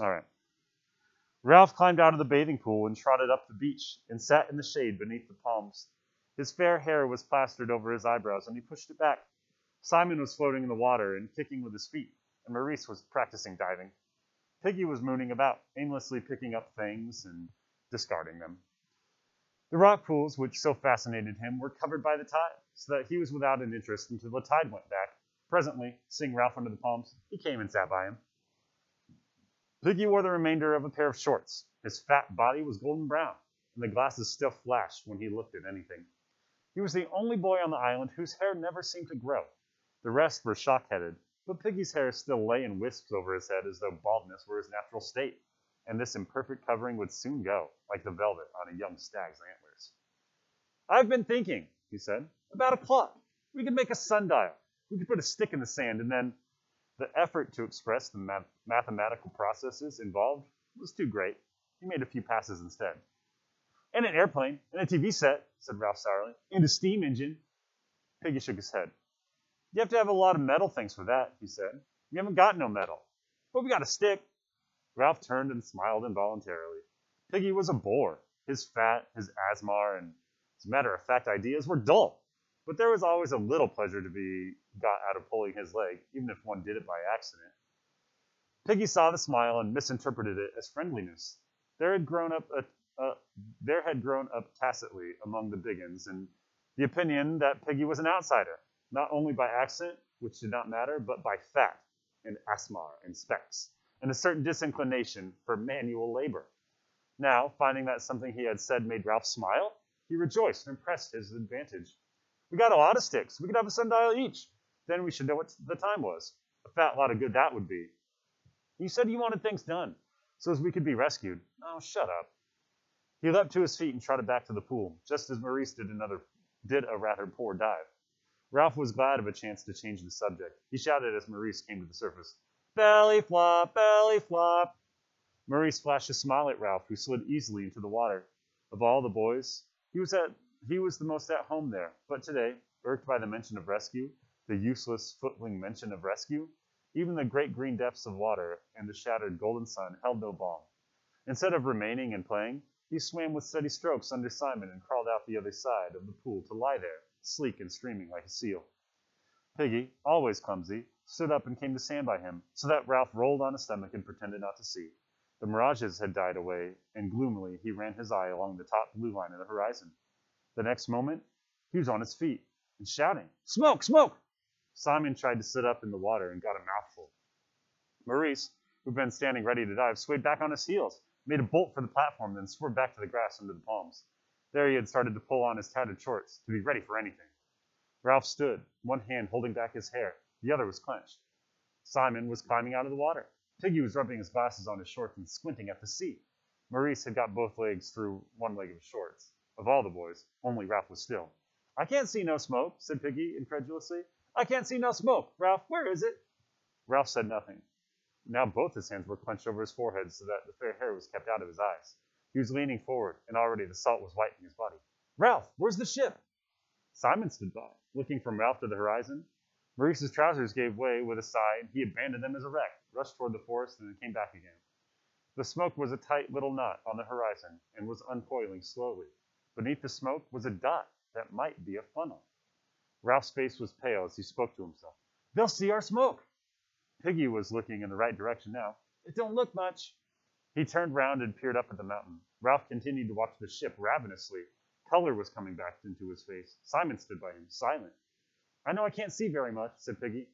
All right. Ralph climbed out of the bathing pool and trotted up the beach and sat in the shade beneath the palms. His fair hair was plastered over his eyebrows, and he pushed it back. Simon was floating in the water and kicking with his feet, and Maurice was practicing diving. Piggy was mooning about, aimlessly picking up things and discarding them. The rock pools, which so fascinated him, were covered by the tide, so that he was without an interest until the tide went back. Presently, seeing Ralph under the palms, he came and sat by him. Piggy wore the remainder of a pair of shorts. His fat body was golden brown, and the glasses still flashed when he looked at anything. He was the only boy on the island whose hair never seemed to grow. The rest were shock headed, but Piggy's hair still lay in wisps over his head as though baldness were his natural state, and this imperfect covering would soon go, like the velvet on a young stag's antlers. I've been thinking, he said, about a clock. We could make a sundial. We could put a stick in the sand, and then the effort to express the math- mathematical processes involved was too great. He made a few passes instead. And an airplane, and a TV set, said Ralph sourly, and a steam engine. Piggy shook his head. You have to have a lot of metal things for that, he said. We haven't got no metal. But we got a stick. Ralph turned and smiled involuntarily. Piggy was a bore. His fat, his asthma, and his matter of fact ideas were dull. But there was always a little pleasure to be got out of pulling his leg, even if one did it by accident. Piggy saw the smile and misinterpreted it as friendliness. There had grown up a, a there had grown up tacitly among the biguns and the opinion that Piggy was an outsider, not only by accent, which did not matter, but by fat and asthma and specs, and a certain disinclination for manual labor. Now, finding that something he had said made Ralph smile, he rejoiced and pressed his advantage. We got a lot of sticks. We could have a sundial each. Then we should know what the time was. A fat lot of good that would be. You said you wanted things done, so as we could be rescued. Oh, shut up. He leapt to his feet and trotted back to the pool, just as Maurice did another did a rather poor dive. Ralph was glad of a chance to change the subject. He shouted as Maurice came to the surface, Belly flop, belly flop. Maurice flashed a smile at Ralph, who slid easily into the water. Of all the boys, he was at he was the most at home there, but today, irked by the mention of rescue, the useless footling mention of rescue, even the great green depths of water and the shattered golden sun held no balm. Instead of remaining and playing, he swam with steady strokes under Simon and crawled out the other side of the pool to lie there, sleek and streaming like a seal. Piggy, always clumsy, stood up and came to stand by him, so that Ralph rolled on his stomach and pretended not to see. The mirages had died away, and gloomily he ran his eye along the top blue line of the horizon. The next moment, he was on his feet and shouting, Smoke! Smoke! Simon tried to sit up in the water and got a mouthful. Maurice, who'd been standing ready to dive, swayed back on his heels, made a bolt for the platform, then swerved back to the grass under the palms. There he had started to pull on his tattered shorts to be ready for anything. Ralph stood, one hand holding back his hair, the other was clenched. Simon was climbing out of the water. Piggy was rubbing his glasses on his shorts and squinting at the sea. Maurice had got both legs through one leg of his shorts. Of all the boys, only Ralph was still. I can't see no smoke, said Piggy incredulously. I can't see no smoke. Ralph, where is it? Ralph said nothing. Now both his hands were clenched over his forehead so that the fair hair was kept out of his eyes. He was leaning forward, and already the salt was whitening his body. Ralph, where's the ship? Simon stood by, looking from Ralph to the horizon. Maurice's trousers gave way with a sigh, and he abandoned them as a wreck, rushed toward the forest, and then came back again. The smoke was a tight little knot on the horizon and was uncoiling slowly. Beneath the smoke was a dot that might be a funnel. Ralph's face was pale as he spoke to himself. They'll see our smoke. Piggy was looking in the right direction now. It don't look much. He turned round and peered up at the mountain. Ralph continued to watch the ship ravenously. Color was coming back into his face. Simon stood by him, silent. I know I can't see very much, said Piggy,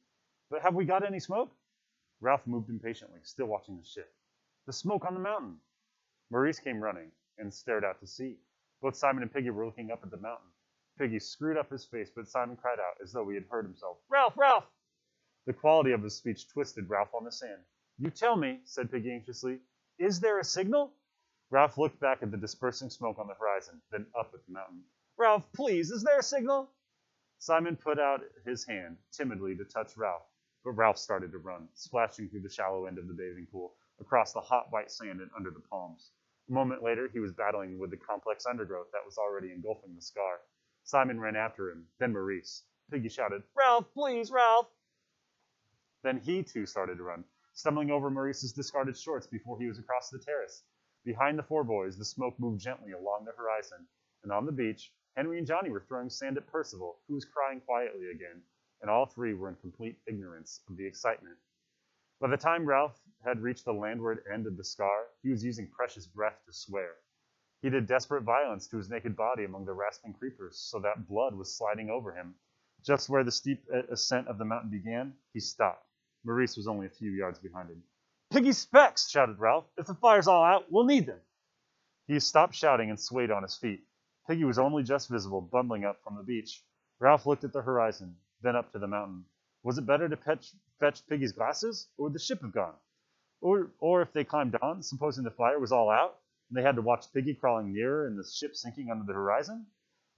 but have we got any smoke? Ralph moved impatiently, still watching the ship. The smoke on the mountain. Maurice came running and stared out to sea. Both Simon and Piggy were looking up at the mountain. Piggy screwed up his face, but Simon cried out as though he had heard himself. Ralph, Ralph! The quality of his speech twisted Ralph on the sand. You tell me, said Piggy anxiously, is there a signal? Ralph looked back at the dispersing smoke on the horizon, then up at the mountain. Ralph, please, is there a signal? Simon put out his hand timidly to touch Ralph, but Ralph started to run, splashing through the shallow end of the bathing pool, across the hot white sand and under the palms. A moment later, he was battling with the complex undergrowth that was already engulfing the scar. Simon ran after him, then Maurice. Piggy shouted, Ralph, please, Ralph! Then he too started to run, stumbling over Maurice's discarded shorts before he was across the terrace. Behind the four boys, the smoke moved gently along the horizon, and on the beach, Henry and Johnny were throwing sand at Percival, who was crying quietly again, and all three were in complete ignorance of the excitement. By the time Ralph had reached the landward end of the scar, he was using precious breath to swear. He did desperate violence to his naked body among the rasping creepers, so that blood was sliding over him. Just where the steep uh, ascent of the mountain began, he stopped. Maurice was only a few yards behind him. Piggy Specs! shouted Ralph. If the fire's all out, we'll need them. He stopped shouting and swayed on his feet. Piggy was only just visible, bundling up from the beach. Ralph looked at the horizon, then up to the mountain. Was it better to fetch, fetch Piggy's glasses, or would the ship have gone? Or, or if they climbed on, supposing the fire was all out, and they had to watch Piggy crawling nearer and the ship sinking under the horizon?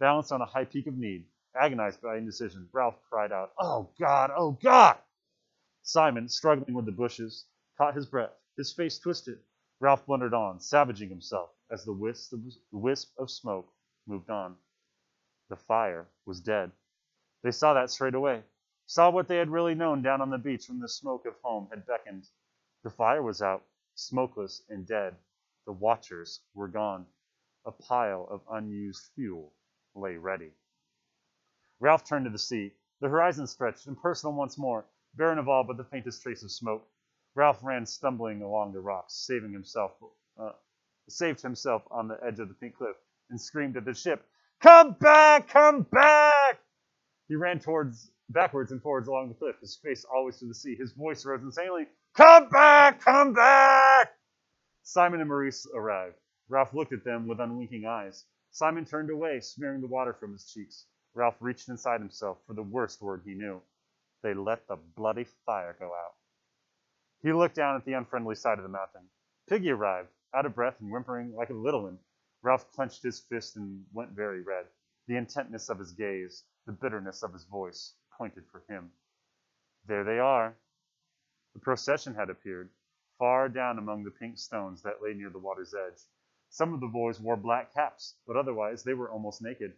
Balanced on a high peak of need, agonized by indecision, Ralph cried out, Oh God, oh God! Simon, struggling with the bushes, caught his breath. His face twisted. Ralph blundered on, savaging himself as the wisp of, wisp of smoke moved on. The fire was dead. They saw that straight away saw what they had really known down on the beach when the smoke of home had beckoned. The fire was out, smokeless and dead. The watchers were gone. A pile of unused fuel lay ready. Ralph turned to the sea. The horizon stretched, impersonal once more, barren of all but the faintest trace of smoke. Ralph ran stumbling along the rocks, saving himself, uh, saved himself on the edge of the pink cliff, and screamed at the ship, "Come back! Come back!" He ran towards backwards and forwards along the cliff, his face always to the sea. His voice rose insanely, Come back! Come back! Simon and Maurice arrived. Ralph looked at them with unwinking eyes. Simon turned away, smearing the water from his cheeks. Ralph reached inside himself for the worst word he knew. They let the bloody fire go out. He looked down at the unfriendly side of the mountain. Piggy arrived, out of breath and whimpering like a little one. Ralph clenched his fist and went very red. The intentness of his gaze, the bitterness of his voice, pointed for him. There they are. The procession had appeared, far down among the pink stones that lay near the water's edge. Some of the boys wore black caps, but otherwise they were almost naked.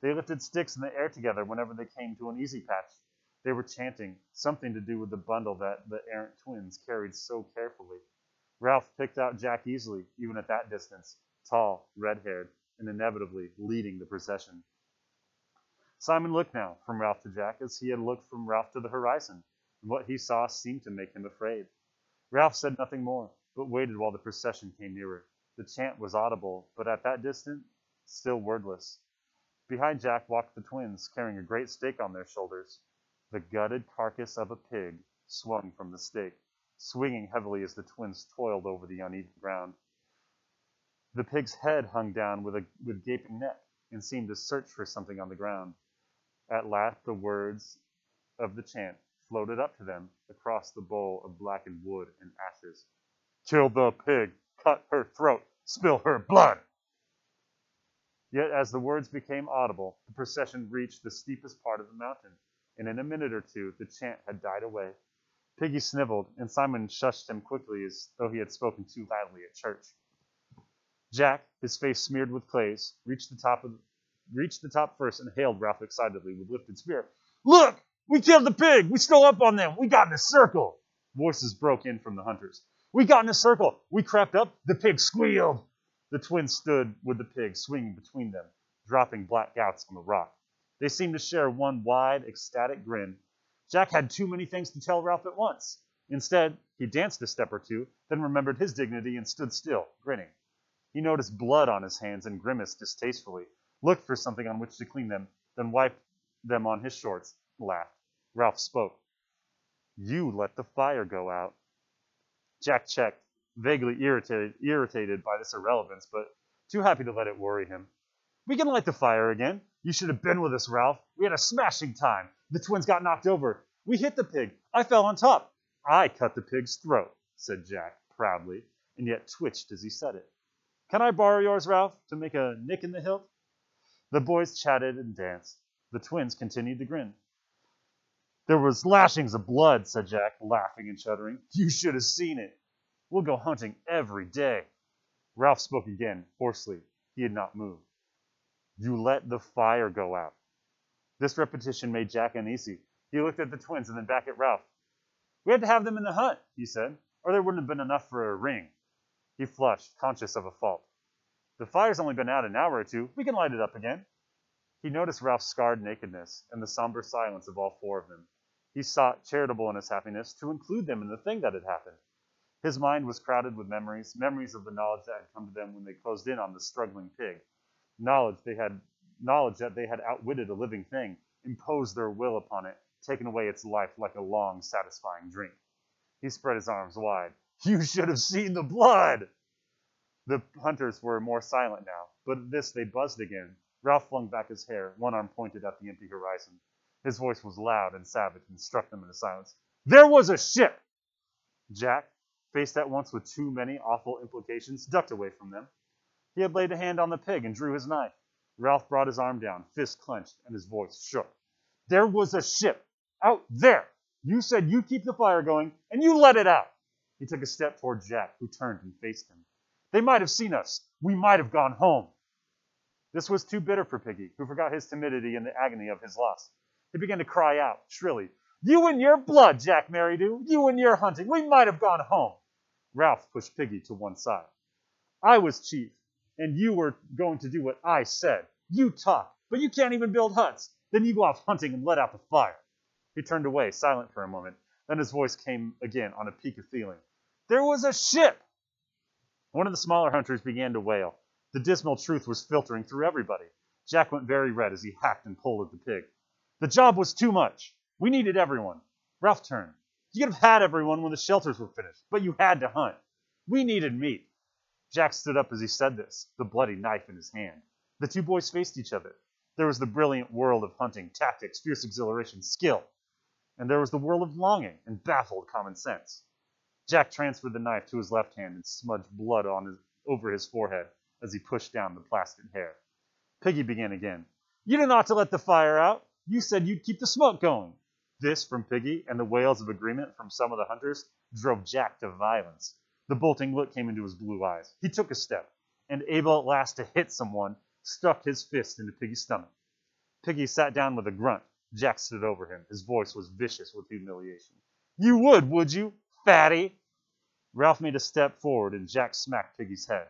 They lifted sticks in the air together whenever they came to an easy patch. They were chanting, something to do with the bundle that the errant twins carried so carefully. Ralph picked out Jack easily, even at that distance, tall, red haired, and inevitably leading the procession. Simon looked now from Ralph to Jack as he had looked from Ralph to the horizon, and what he saw seemed to make him afraid. Ralph said nothing more, but waited while the procession came nearer. The chant was audible, but at that distance, still wordless. Behind Jack walked the twins, carrying a great stake on their shoulders. The gutted carcass of a pig swung from the stake, swinging heavily as the twins toiled over the uneven ground. The pig's head hung down with a with gaping neck and seemed to search for something on the ground. At last the words of the chant floated up to them across the bowl of blackened wood and ashes. Kill the pig, cut her throat, spill her blood. Yet as the words became audible, the procession reached the steepest part of the mountain, and in a minute or two the chant had died away. Piggy sniveled, and Simon shushed him quickly as though he had spoken too loudly at church. Jack, his face smeared with clays, reached the top of reached the top first and hailed Ralph excitedly with lifted spear. Look! We killed the pig! We stole up on them! We got in a circle! Voices broke in from the hunters. We got in a circle! We crept up! The pig squealed! The twins stood with the pig swinging between them, dropping black gouts on the rock. They seemed to share one wide, ecstatic grin. Jack had too many things to tell Ralph at once. Instead, he danced a step or two, then remembered his dignity and stood still, grinning. He noticed blood on his hands and grimaced distastefully looked for something on which to clean them, then wiped them on his shorts, laughed. Ralph spoke. You let the fire go out. Jack checked, vaguely irritated, irritated by this irrelevance, but too happy to let it worry him. We can light the fire again. You should have been with us, Ralph. We had a smashing time. The twins got knocked over. We hit the pig. I fell on top. I cut the pig's throat, said Jack proudly, and yet twitched as he said it. Can I borrow yours, Ralph, to make a nick in the hilt? The boys chatted and danced. The twins continued to grin. There was lashings of blood, said Jack, laughing and shuddering. You should have seen it. We'll go hunting every day. Ralph spoke again, hoarsely. He had not moved. You let the fire go out. This repetition made Jack uneasy. He looked at the twins and then back at Ralph. We had to have them in the hunt, he said, or there wouldn't have been enough for a ring. He flushed, conscious of a fault. The fire's only been out an hour or two. We can light it up again. He noticed Ralph's scarred nakedness and the somber silence of all four of them. He sought, charitable in his happiness, to include them in the thing that had happened. His mind was crowded with memories, memories of the knowledge that had come to them when they closed in on the struggling pig, knowledge they had knowledge that they had outwitted a living thing, imposed their will upon it, taken away its life like a long, satisfying drink. He spread his arms wide. You should have seen the blood! The hunters were more silent now, but at this they buzzed again. Ralph flung back his hair, one arm pointed at the empty horizon. His voice was loud and savage and struck them into silence. There was a ship! Jack, faced at once with too many awful implications, ducked away from them. He had laid a hand on the pig and drew his knife. Ralph brought his arm down, fist clenched, and his voice shook. There was a ship out there. You said you'd keep the fire going, and you let it out. He took a step toward Jack, who turned and faced him. They might have seen us. We might have gone home. This was too bitter for Piggy, who forgot his timidity in the agony of his loss. He began to cry out shrilly, You and your blood, Jack Merridew! You and your hunting! We might have gone home! Ralph pushed Piggy to one side. I was chief, and you were going to do what I said. You talk, but you can't even build huts. Then you go off hunting and let out the fire. He turned away, silent for a moment. Then his voice came again on a peak of feeling. There was a ship! One of the smaller hunters began to wail. The dismal truth was filtering through everybody. Jack went very red as he hacked and pulled at the pig. The job was too much. We needed everyone. Ralph turned. You could have had everyone when the shelters were finished, but you had to hunt. We needed meat. Jack stood up as he said this, the bloody knife in his hand. The two boys faced each other. There was the brilliant world of hunting, tactics, fierce exhilaration, skill. And there was the world of longing and baffled common sense. Jack transferred the knife to his left hand and smudged blood on his, over his forehead as he pushed down the plastered hair. Piggy began again. You didn't ought to let the fire out. You said you'd keep the smoke going. This from Piggy and the wails of agreement from some of the hunters drove Jack to violence. The bolting look came into his blue eyes. He took a step, and able at last to hit someone, stuck his fist into Piggy's stomach. Piggy sat down with a grunt. Jack stood over him. His voice was vicious with humiliation. You would, would you, fatty? Ralph made a step forward, and Jack smacked Piggy's head.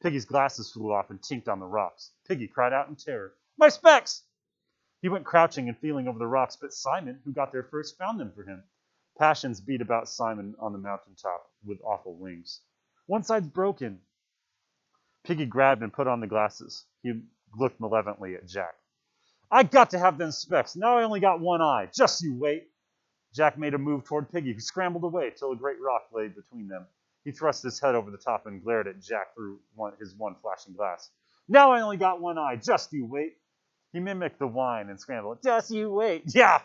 Piggy's glasses flew off and tinked on the rocks. Piggy cried out in terror. My specs! He went crouching and feeling over the rocks, but Simon, who got there first, found them for him. Passions beat about Simon on the mountain top with awful wings. One side's broken. Piggy grabbed and put on the glasses. He looked malevolently at Jack. I got to have them specs. Now I only got one eye. Just you wait. Jack made a move toward Piggy, who scrambled away till a great rock lay between them. He thrust his head over the top and glared at Jack through one, his one flashing glass. Now I only got one eye. Just you wait. He mimicked the whine and scrambled. Just you wait. Yeah.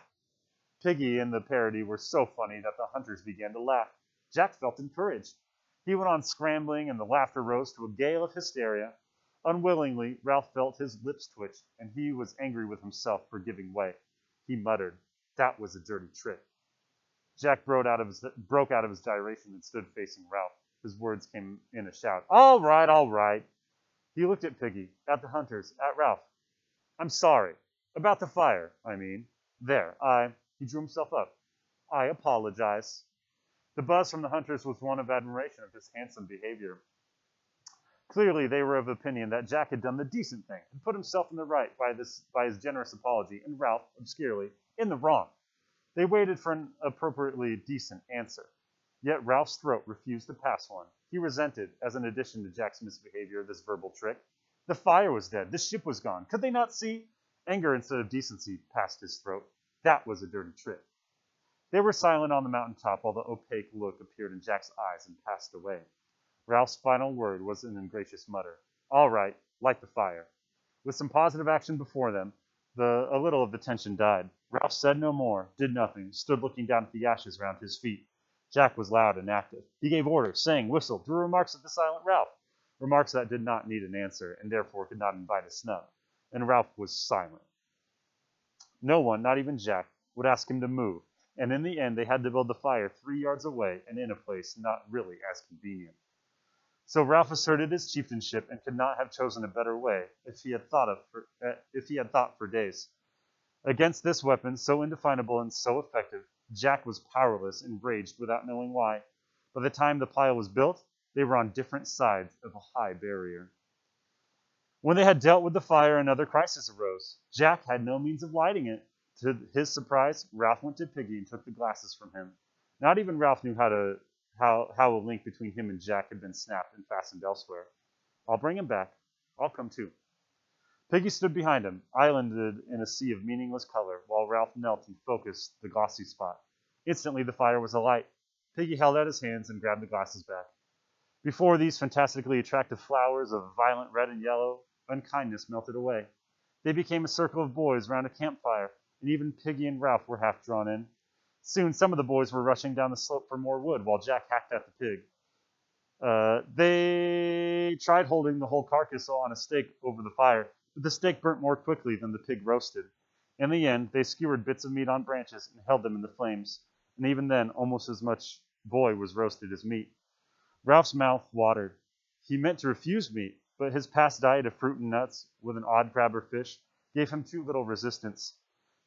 Piggy and the parody were so funny that the hunters began to laugh. Jack felt encouraged. He went on scrambling, and the laughter rose to a gale of hysteria. Unwillingly, Ralph felt his lips twitch, and he was angry with himself for giving way. He muttered, That was a dirty trick. Jack broke out, of his, broke out of his gyration and stood facing Ralph. His words came in a shout. All right, all right. He looked at Piggy, at the hunters, at Ralph. I'm sorry. About the fire, I mean. There, I. He drew himself up. I apologize. The buzz from the hunters was one of admiration of his handsome behavior. Clearly, they were of opinion that Jack had done the decent thing and put himself in the right by, this, by his generous apology, and Ralph, obscurely, in the wrong. They waited for an appropriately decent answer. Yet Ralph's throat refused to pass one. He resented, as an addition to Jack's misbehavior, this verbal trick. The fire was dead. The ship was gone. Could they not see? Anger instead of decency passed his throat. That was a dirty trick. They were silent on the mountain top while the opaque look appeared in Jack's eyes and passed away. Ralph's final word was an ungracious mutter. All right, light the fire. With some positive action before them, the, a little of the tension died. Ralph said no more, did nothing, stood looking down at the ashes round his feet. Jack was loud and active. He gave orders, sang, whistled, threw remarks at the silent Ralph, remarks that did not need an answer and therefore could not invite a snub. And Ralph was silent. No one, not even Jack, would ask him to move, and in the end they had to build the fire three yards away and in a place not really as convenient. So Ralph asserted his chieftainship and could not have chosen a better way if he had thought of for, uh, if he had thought for days. Against this weapon, so indefinable and so effective, Jack was powerless and raged without knowing why. By the time the pile was built, they were on different sides of a high barrier. When they had dealt with the fire, another crisis arose. Jack had no means of lighting it. To his surprise, Ralph went to Piggy and took the glasses from him. Not even Ralph knew how to how how a link between him and Jack had been snapped and fastened elsewhere. I'll bring him back. I'll come too. Piggy stood behind him, islanded in a sea of meaningless color, while Ralph knelt and focused the glossy spot. Instantly the fire was alight. Piggy held out his hands and grabbed the glasses back. Before these fantastically attractive flowers of violent red and yellow, unkindness melted away. They became a circle of boys round a campfire, and even Piggy and Ralph were half drawn in. Soon some of the boys were rushing down the slope for more wood while Jack hacked at the pig. Uh, they tried holding the whole carcass on a stake over the fire, but the stake burnt more quickly than the pig roasted. In the end, they skewered bits of meat on branches and held them in the flames, and even then, almost as much boy was roasted as meat. Ralph's mouth watered. He meant to refuse meat, but his past diet of fruit and nuts, with an odd crab or fish, gave him too little resistance.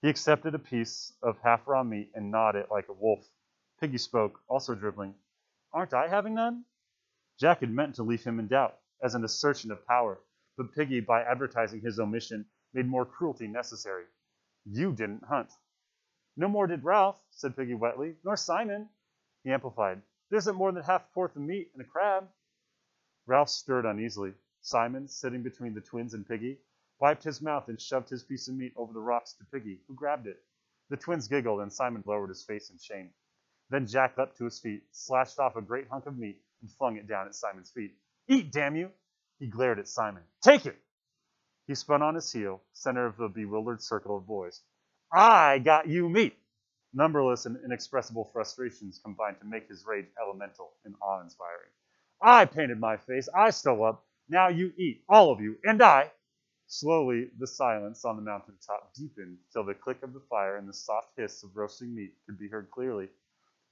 He accepted a piece of half raw meat and gnawed it like a wolf. Piggy spoke, also dribbling. Aren't I having none? Jack had meant to leave him in doubt, as an assertion of power, but Piggy, by advertising his omission, made more cruelty necessary. You didn't hunt. No more did Ralph, said Piggy wetly, nor Simon. He amplified. There isn't more than half a fourth of meat and a crab. Ralph stirred uneasily. Simon, sitting between the twins and Piggy, wiped his mouth and shoved his piece of meat over the rocks to Piggy, who grabbed it. The twins giggled, and Simon lowered his face in shame. Then Jack leapt to his feet, slashed off a great hunk of meat, and flung it down at Simon's feet. Eat, damn you! He glared at Simon. Take it! He spun on his heel, center of the bewildered circle of boys. I got you meat! Numberless and inexpressible frustrations combined to make his rage elemental and awe inspiring. I painted my face. I stole up. Now you eat, all of you, and I. Slowly, the silence on the mountain top deepened till the click of the fire and the soft hiss of roasting meat could be heard clearly.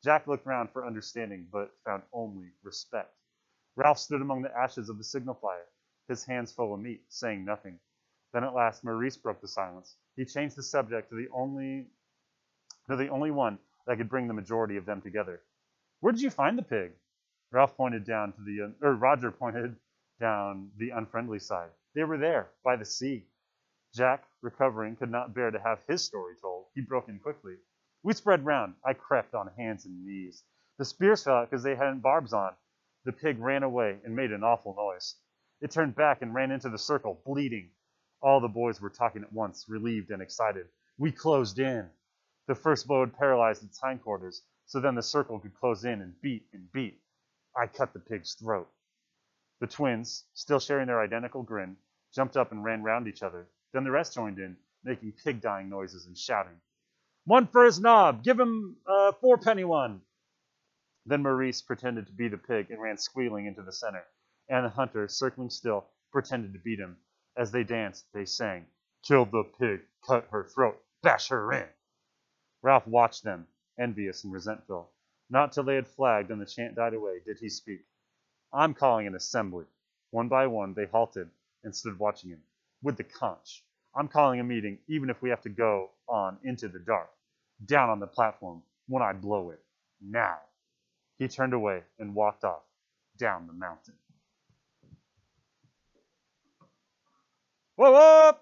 Jack looked round for understanding, but found only respect. Ralph stood among the ashes of the signal fire, his hands full of meat, saying nothing. Then at last Maurice broke the silence. He changed the subject to the only to the only one that could bring the majority of them together. Where did you find the pig? Ralph pointed down to the uh, or Roger pointed down the unfriendly side. They were there, by the sea. Jack, recovering, could not bear to have his story told. He broke in quickly. We spread round. I crept on hands and knees. The spears fell out because they hadn't barbs on. The pig ran away and made an awful noise. It turned back and ran into the circle, bleeding. All the boys were talking at once, relieved and excited. We closed in. The first blow had paralyzed its hindquarters, so then the circle could close in and beat and beat. I cut the pig's throat. The twins, still sharing their identical grin, jumped up and ran round each other. Then the rest joined in, making pig dying noises and shouting. One for his knob. Give him a fourpenny one. Then Maurice pretended to be the pig and ran squealing into the center. And the hunter, circling still, pretended to beat him. As they danced, they sang, Kill the pig, cut her throat, bash her in. Ralph watched them, envious and resentful. Not till they had flagged and the chant died away did he speak. I'm calling an assembly. One by one, they halted and stood watching him, with the conch. I'm calling a meeting, even if we have to go on into the dark. Down on the platform when I blow it. Now. He turned away and walked off down the mountain. Whoa, whoa!